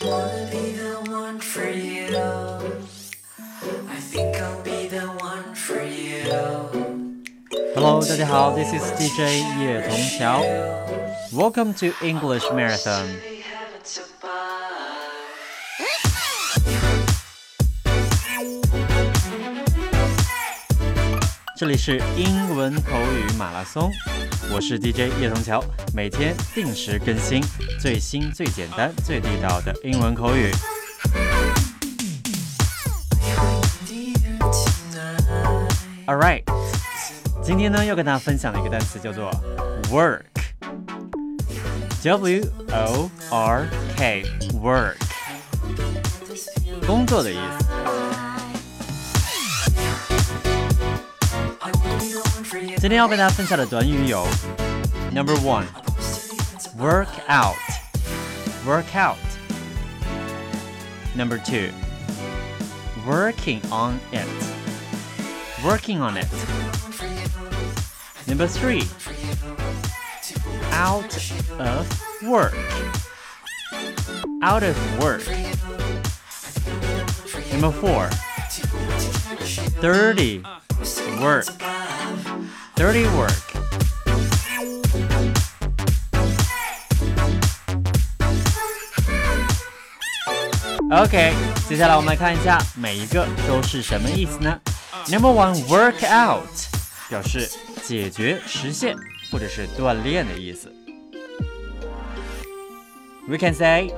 Wanna be the one for you. I think I'll be the one for you. Hello，大家好，This is DJ 叶童桥。Welcome to English Marathon。 这里是英文口语马拉松，我是 DJ 叶童桥，每天定时更新最新、最简单、最地道的英文口语。All right，今天呢要跟大家分享的一个单词叫做 work，W O R K，work，工作的意思。今天要跟大家分享的短语有 Number one，work out，work out。Number two，working on it，working on it。Number three，out of work，out of work。Number four，dirty work，dirty work。 OK，接下来我们来看一下每一个都是什么意思呢？Number one, work out 表示解决、实现或者是锻炼的意思。We can say,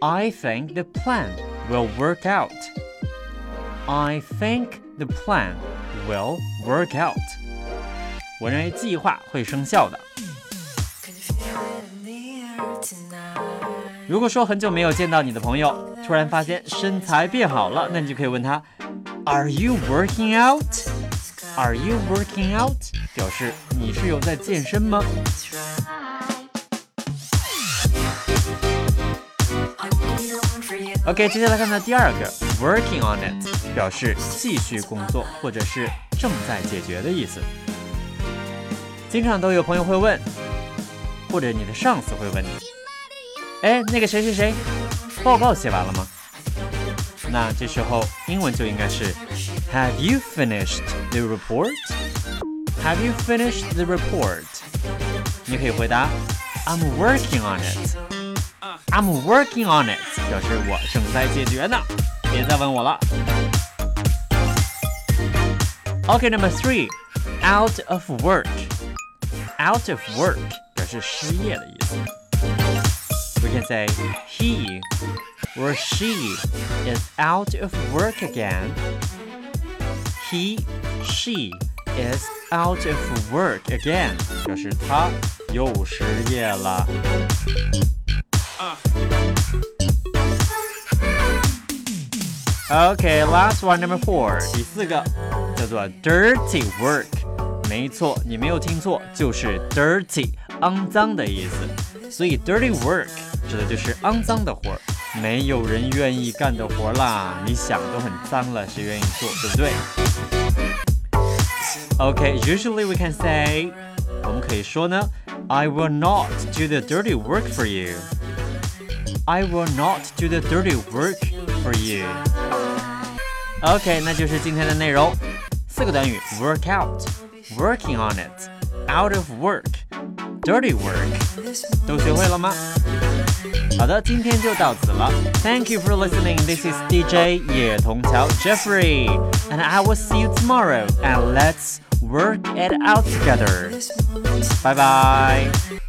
I think the plan will work out. I think the plan will work out. 我认为计划会生效的。如果说很久没有见到你的朋友突然发现身材变好了那你就可以问他 are you working out? Are you working out? 表示你是有在健身吗？Ok 接下来看看第二个 working on it 表示继续工作或者是正在解决的意思。经常都有朋友会问，或者你的上司会问你，哎，那个谁谁谁，报告写完了吗？那这时候英文就应该是 Have you finished the report? Have you finished the report? 你可以回答 I'm working on it. I'm working on it，表示我正在解决呢，别再问我了。OK，Number、three, out of work. Out of work 表示失业的意思。We can say he or she is out of work again. He, she is out of work again，表示他又失业了。Okay, last one, number four，第四个叫做 dirty work。 没错，你没有听错，就是 dirty，肮脏的意思。所以 dirty work 指的就是肮脏的活儿，没有人愿意干的活儿啦。你想都很脏了，谁愿意做，对不对？Okay, usually we can say，我们可以说呢，I will not do the dirty work for you. I will not do the dirty work for you. OK，那就是今天的内容。四个短语：work out、 working on it, out of work, dirty work，都学会了吗？好的，今天就到此了。Thank you for listening. This is DJ 叶童桥 Jeffrey, and I will see you tomorrow. And let's work it out together. Bye bye.